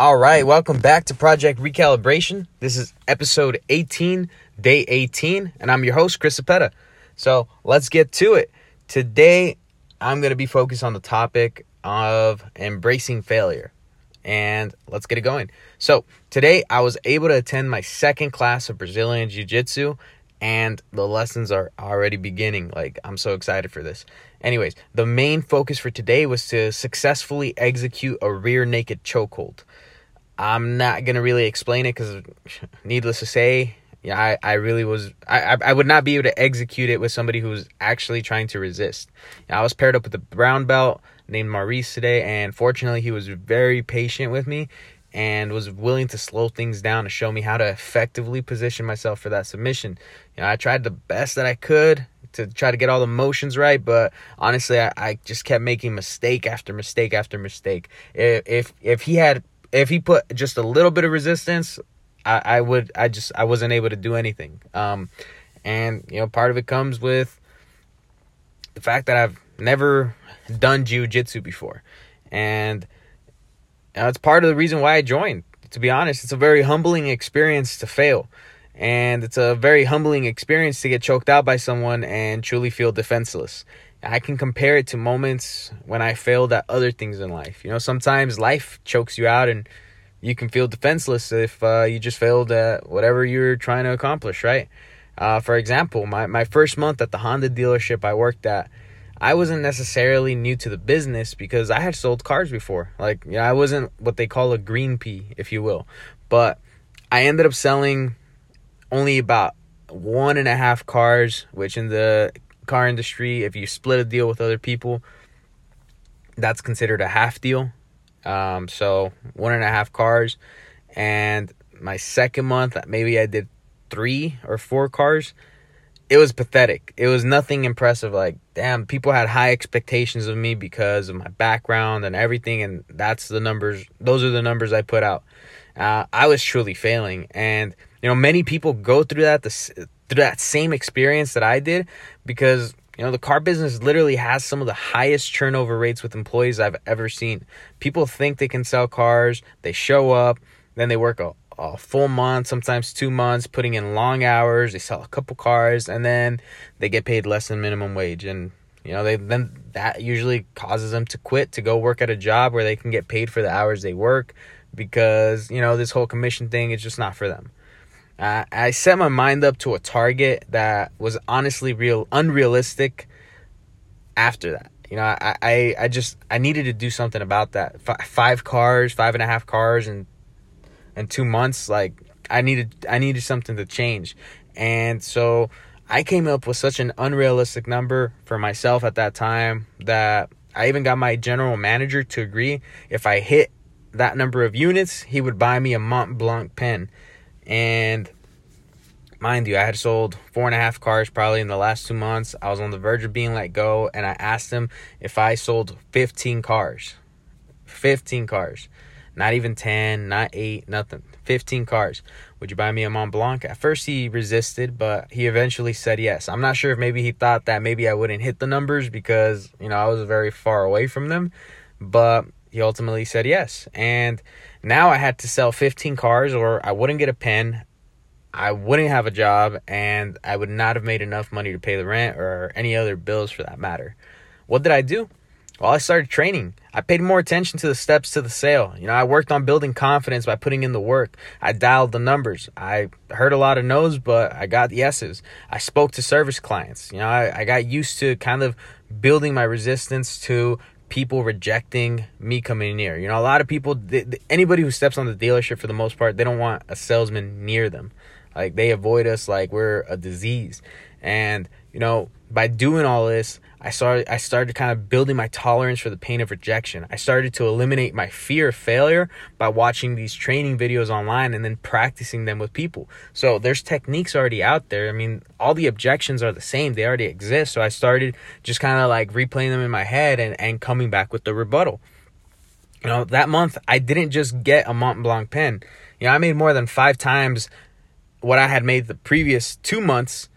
All right, welcome back to Project Recalibration. This is episode 18, day 18, and I'm your host, Chris Cepeda. So let's get to it. Today, I'm going to be focused on the topic of embracing failure. And let's get it going. So, today I was able to attend my second class of Brazilian Jiu Jitsu, and the lessons are already beginning. Like, I'm so excited for this. Anyways, the main focus for today was to successfully execute a rear naked chokehold. I'm not gonna really explain it because, needless to say, yeah, I, I really was I, I would not be able to execute it with somebody who's actually trying to resist. I was paired up with a brown belt named Maurice today, and fortunately, he was very patient with me and was willing to slow things down to show me how to effectively position myself for that submission. You know, I tried the best that I could to try to get all the motions right, but honestly, I, I just kept making mistake after mistake after mistake. If if if he had if he put just a little bit of resistance, I, I would I just I wasn't able to do anything. Um, and you know, part of it comes with the fact that I've never done jiu-jitsu before, and know, it's part of the reason why I joined. To be honest, it's a very humbling experience to fail. And it's a very humbling experience to get choked out by someone and truly feel defenseless. I can compare it to moments when I failed at other things in life. You know, sometimes life chokes you out and you can feel defenseless if uh, you just failed at whatever you're trying to accomplish, right? Uh, for example, my, my first month at the Honda dealership I worked at, I wasn't necessarily new to the business because I had sold cars before. Like, yeah, I wasn't what they call a green pea, if you will. But I ended up selling only about one and a half cars, which in the car industry, if you split a deal with other people, that's considered a half deal. Um, so one and a half cars, and my second month, maybe I did three or four cars. It was pathetic. It was nothing impressive. Like, damn, people had high expectations of me because of my background and everything, and that's the numbers. Those are the numbers I put out. Uh, I was truly failing, and you know, many people go through that. The, through that same experience that I did because you know the car business literally has some of the highest turnover rates with employees I've ever seen. People think they can sell cars, they show up, then they work a, a full month, sometimes 2 months putting in long hours, they sell a couple cars and then they get paid less than minimum wage and you know, they then that usually causes them to quit to go work at a job where they can get paid for the hours they work because, you know, this whole commission thing is just not for them. Uh, I set my mind up to a target that was honestly real unrealistic. After that, you know, I, I, I just I needed to do something about that. F- five cars, five and a half cars, and in two months, like I needed I needed something to change, and so I came up with such an unrealistic number for myself at that time that I even got my general manager to agree if I hit that number of units, he would buy me a Mont Blanc pen and mind you, I had sold four and a half cars probably in the last two months. I was on the verge of being let go, and I asked him if I sold 15 cars. 15 cars. Not even 10, not 8, nothing. 15 cars. Would you buy me a Mont Blanc? At first, he resisted, but he eventually said yes. I'm not sure if maybe he thought that maybe I wouldn't hit the numbers because, you know, I was very far away from them, but he ultimately said yes. And now I had to sell 15 cars or I wouldn't get a pen. I wouldn't have a job and I would not have made enough money to pay the rent or any other bills for that matter. What did I do? Well, I started training. I paid more attention to the steps to the sale. You know, I worked on building confidence by putting in the work. I dialed the numbers. I heard a lot of no's, but I got yeses. I spoke to service clients. You know, I, I got used to kind of building my resistance to people rejecting me coming near. You know, a lot of people, anybody who steps on the dealership for the most part, they don't want a salesman near them. Like they avoid us like we're a disease. And you know, by doing all this, I started I started kind of building my tolerance for the pain of rejection. I started to eliminate my fear of failure by watching these training videos online and then practicing them with people. So there's techniques already out there. I mean, all the objections are the same. They already exist. So I started just kind of like replaying them in my head and, and coming back with the rebuttal. You know, that month I didn't just get a Mont Blanc pen. You know, I made more than five times what I had made the previous two months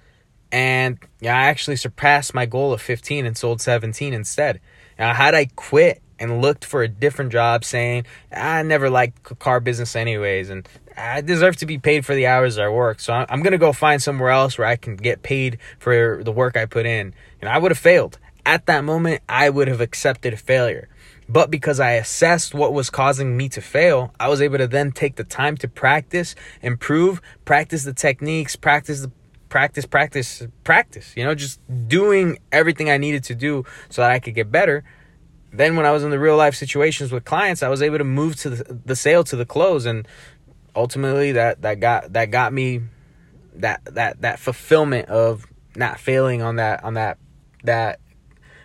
and yeah, I actually surpassed my goal of 15 and sold 17 instead. Now, had I quit and looked for a different job saying, I never liked car business anyways, and I deserve to be paid for the hours I work. So I'm going to go find somewhere else where I can get paid for the work I put in. And I would have failed. At that moment, I would have accepted a failure. But because I assessed what was causing me to fail, I was able to then take the time to practice, improve, practice the techniques, practice the practice, practice, practice. You know, just doing everything I needed to do so that I could get better. Then when I was in the real life situations with clients, I was able to move to the, the sale to the close and ultimately that that got that got me that that that fulfillment of not failing on that on that that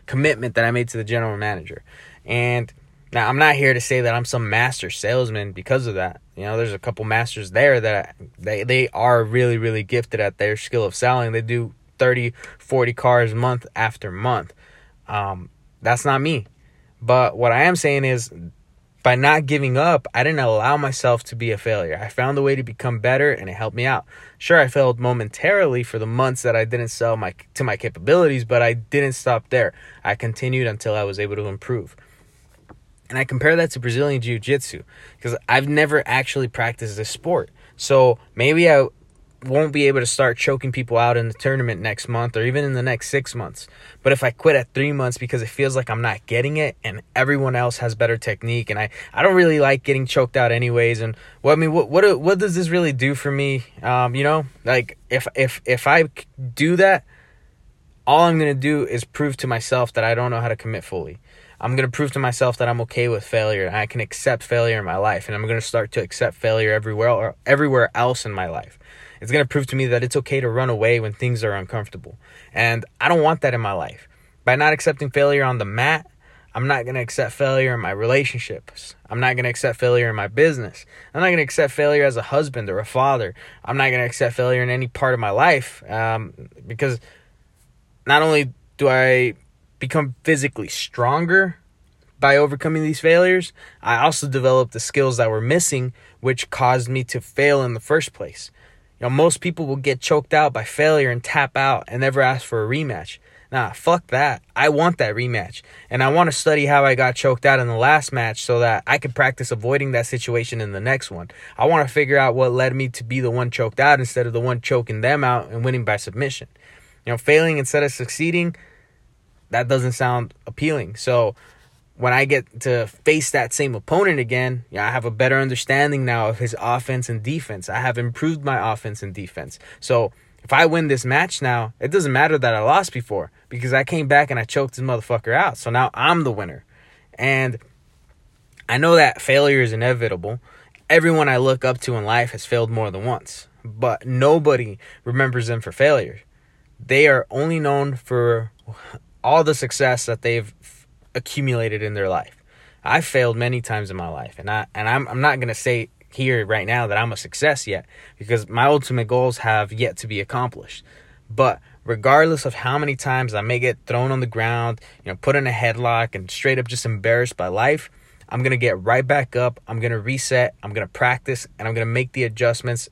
commitment that I made to the general manager. And now I'm not here to say that I'm some master salesman because of that. You know, there's a couple masters there that they they are really really gifted at their skill of selling. They do 30, 40 cars month after month. Um, that's not me. But what I am saying is by not giving up, I didn't allow myself to be a failure. I found a way to become better and it helped me out. Sure, I failed momentarily for the months that I didn't sell my to my capabilities, but I didn't stop there. I continued until I was able to improve. And I compare that to Brazilian Jiu-Jitsu because I've never actually practiced this sport. So maybe I won't be able to start choking people out in the tournament next month or even in the next six months. But if I quit at three months because it feels like I'm not getting it and everyone else has better technique and I, I don't really like getting choked out anyways. And well, I mean, what, what, what does this really do for me? Um, you know, like if, if, if I do that, all I'm going to do is prove to myself that I don't know how to commit fully. I'm going to prove to myself that I'm okay with failure and I can accept failure in my life and I'm going to start to accept failure everywhere or everywhere else in my life. It's going to prove to me that it's okay to run away when things are uncomfortable. And I don't want that in my life. By not accepting failure on the mat, I'm not going to accept failure in my relationships. I'm not going to accept failure in my business. I'm not going to accept failure as a husband or a father. I'm not going to accept failure in any part of my life um, because not only do I become physically stronger by overcoming these failures, I also developed the skills that were missing, which caused me to fail in the first place. You know, most people will get choked out by failure and tap out and never ask for a rematch. Nah, fuck that. I want that rematch. And I want to study how I got choked out in the last match so that I can practice avoiding that situation in the next one. I want to figure out what led me to be the one choked out instead of the one choking them out and winning by submission. You know, failing instead of succeeding, that doesn't sound appealing. So when I get to face that same opponent again, yeah, I have a better understanding now of his offense and defense. I have improved my offense and defense. So if I win this match now, it doesn't matter that I lost before because I came back and I choked this motherfucker out. So now I'm the winner. And I know that failure is inevitable. Everyone I look up to in life has failed more than once, but nobody remembers them for failure. They are only known for all the success that they've accumulated in their life. I've failed many times in my life, and I and I'm I'm not gonna say here right now that I'm a success yet because my ultimate goals have yet to be accomplished. But regardless of how many times I may get thrown on the ground, you know, put in a headlock and straight up just embarrassed by life, I'm going to get right back up. I'm going to reset. I'm going to practice and I'm going to make the adjustments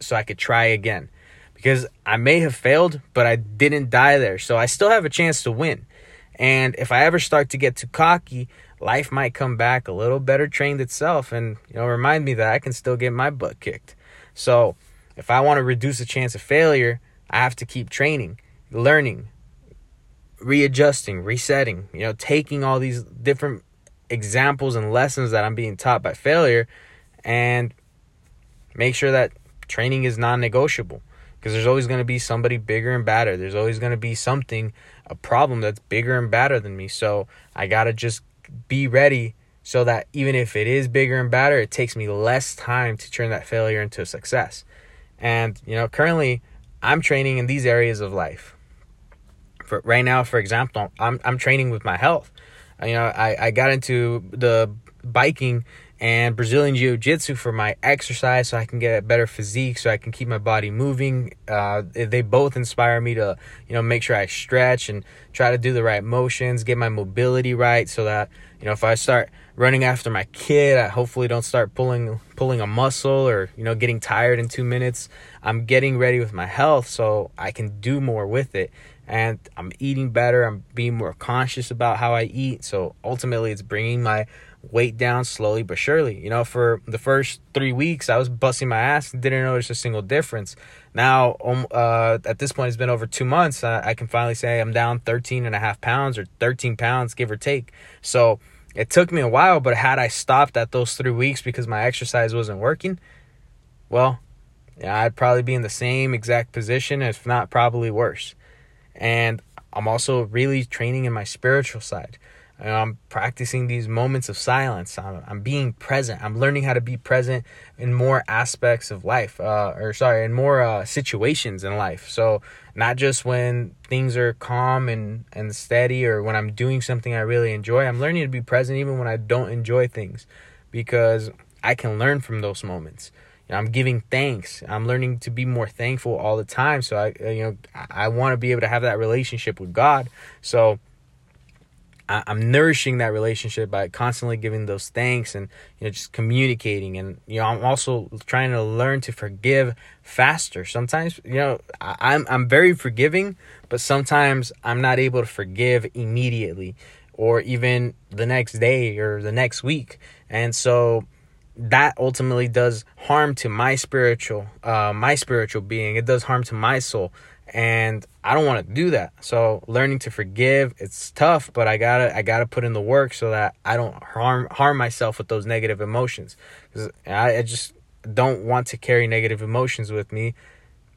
so I could try again. Because I may have failed, but I didn't die there. So I still have a chance to win. And if I ever start to get too cocky, life might come back a little better trained itself and you know remind me that I can still get my butt kicked. So, if I want to reduce the chance of failure, I have to keep training, learning, readjusting, resetting, you know, taking all these different examples and lessons that I'm being taught by failure and make sure that training is non-negotiable because there's always going to be somebody bigger and badder. There's always going to be something a problem that's bigger and badder than me. So I got to just be ready so that even if it is bigger and badder, it takes me less time to turn that failure into a success. And, you know, currently I'm training in these areas of life. For right now, for example, I'm I'm training with my health. You know, I, I got into the biking and Brazilian Jiu Jitsu for my exercise so I can get a better physique, so I can keep my body moving. Uh, they both inspire me to, you know, make sure I stretch and try to do the right motions, get my mobility right so that, you know, if I start running after my kid, I hopefully don't start pulling pulling a muscle or, you know, getting tired in 2 minutes. I'm getting ready with my health so I can do more with it. and I'm eating better. I'm being more conscious about how I eat. So ultimately, it's bringing my weight down slowly but surely. You know, for the first three weeks, I was busting my ass and didn't notice a single difference. Now, um, uh, at this point, it's been over two months. I can finally say I'm down 13 and a half pounds or 13 pounds, give or take. So it took me a while, but had I stopped at those three weeks because my exercise wasn't working, well, yeah, I'd probably be in the same exact position, if not probably worse. And I'm also really training in my spiritual side. I'm practicing these moments of silence. I'm, I'm, being present. I'm learning how to be present in more aspects of life, uh, or sorry, in more uh, situations in life. So not just when things are calm and, and steady, or when I'm doing something I really enjoy. I'm learning to be present even when I don't enjoy things, because I can learn from those moments. You know, I'm giving thanks. I'm learning to be more thankful all the time. So I, you know, I want to be able to have that relationship with God. So I, am nourishing that relationship by constantly giving those thanks and you know just communicating and you know I'm also trying to learn to forgive faster. Sometimes you know I, I'm I'm very forgiving, but sometimes I'm not able to forgive immediately or even the next day or the next week, and so that ultimately does harm to my spiritual uh my spiritual being. It does harm to my soul and I don't want to do that. So learning to forgive, it's tough, but I gotta I gotta put in the work so that I don't harm harm myself with those negative emotions because I, I just don't want to carry negative emotions with me.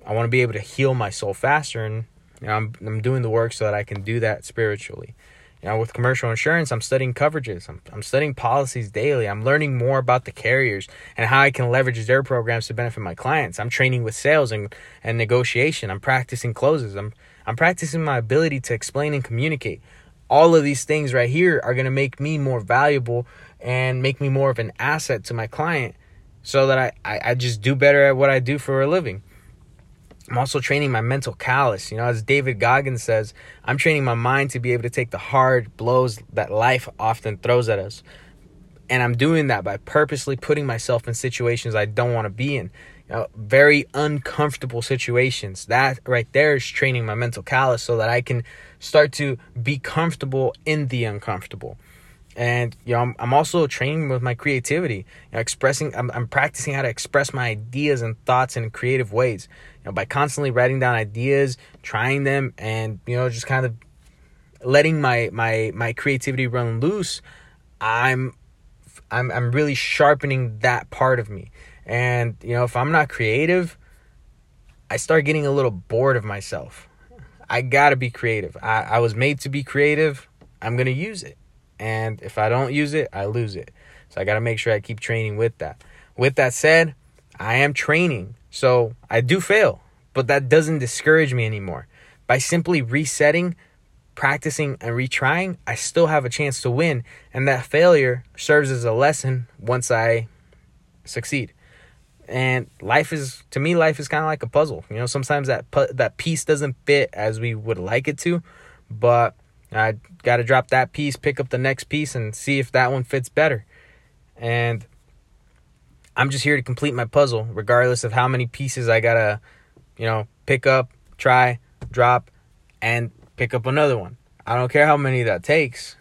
I want to be able to heal my soul faster, and you know, I'm I'm doing the work so that I can do that spiritually. You know, with commercial insurance, I'm studying coverages. I'm, I'm studying policies daily. I'm learning more about the carriers and how I can leverage their programs to benefit my clients. I'm training with sales and, and negotiation. I'm practicing closes. I'm, I'm practicing my ability to explain and communicate. All of these things right here are going to make me more valuable and make me more of an asset to my client so that I, I, I just do better at what I do for a living. I'm also training my mental callus. You know, as David Goggins says, I'm training my mind to be able to take the hard blows that life often throws at us. And I'm doing that by purposely putting myself in situations I don't want to be in. You know, very uncomfortable situations. That right there is training my mental callus so that I can start to be comfortable in the uncomfortable and you know I'm, I'm also training with my creativity you know, expressing I'm, I'm practicing how to express my ideas and thoughts in creative ways. You know by constantly writing down ideas trying them and you know just kind of letting my my my creativity run loose i'm i'm i'm really sharpening that part of me. And you know if i'm not creative i start getting a little bored of myself. I gotta be creative. I, I was made to be creative. I'm gonna use it and if I don't use it, I lose it. So I got to make sure I keep training with that. With that said, I am training. So I do fail, but that doesn't discourage me anymore. By simply resetting, practicing, and retrying, I still have a chance to win. And that failure serves as a lesson once I succeed. And life is, to me, life is kind of like a puzzle. You know, sometimes that pu- that piece doesn't fit as we would like it to, but I got to drop that piece, pick up the next piece, and see if that one fits better. And I'm just here to complete my puzzle, regardless of how many pieces I got to, you know, pick up, try, drop, and pick up another one. I don't care how many that takes.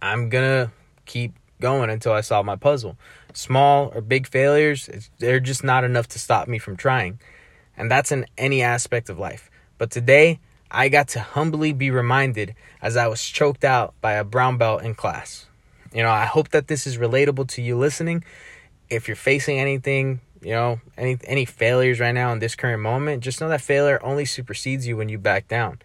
I'm going to keep going until I solve my puzzle. Small or big failures, they're just not enough to stop me from trying. And that's in any aspect of life. But today, I got to humbly be reminded as I was choked out by a brown belt in class. You know, I hope that this is relatable to you listening. If you're facing anything, you know, any any failures right now in this current moment, just know that failure only supersedes you when you back down.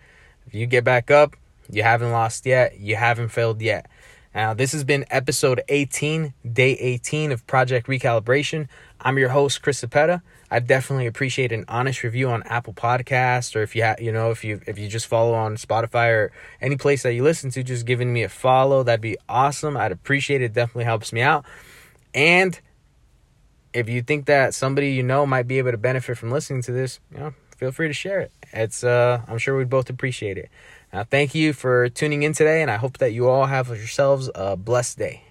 If you get back up, you haven't lost yet, you haven't failed yet. Now, this has been episode 18, day 18 of Project Recalibration. I'm your host, Chris Cepeda. I definitely appreciate an honest review on Apple Podcast, or if you have, you know, if you if you just follow on Spotify or any place that you listen to, just giving me a follow. That'd be awesome. I'd appreciate it. Definitely helps me out. And if you think that somebody you know might be able to benefit from listening to this, you know, feel free to share it. It's uh, I'm sure we'd both appreciate it. Now, thank you for tuning in today, and I hope that you all have yourselves a blessed day.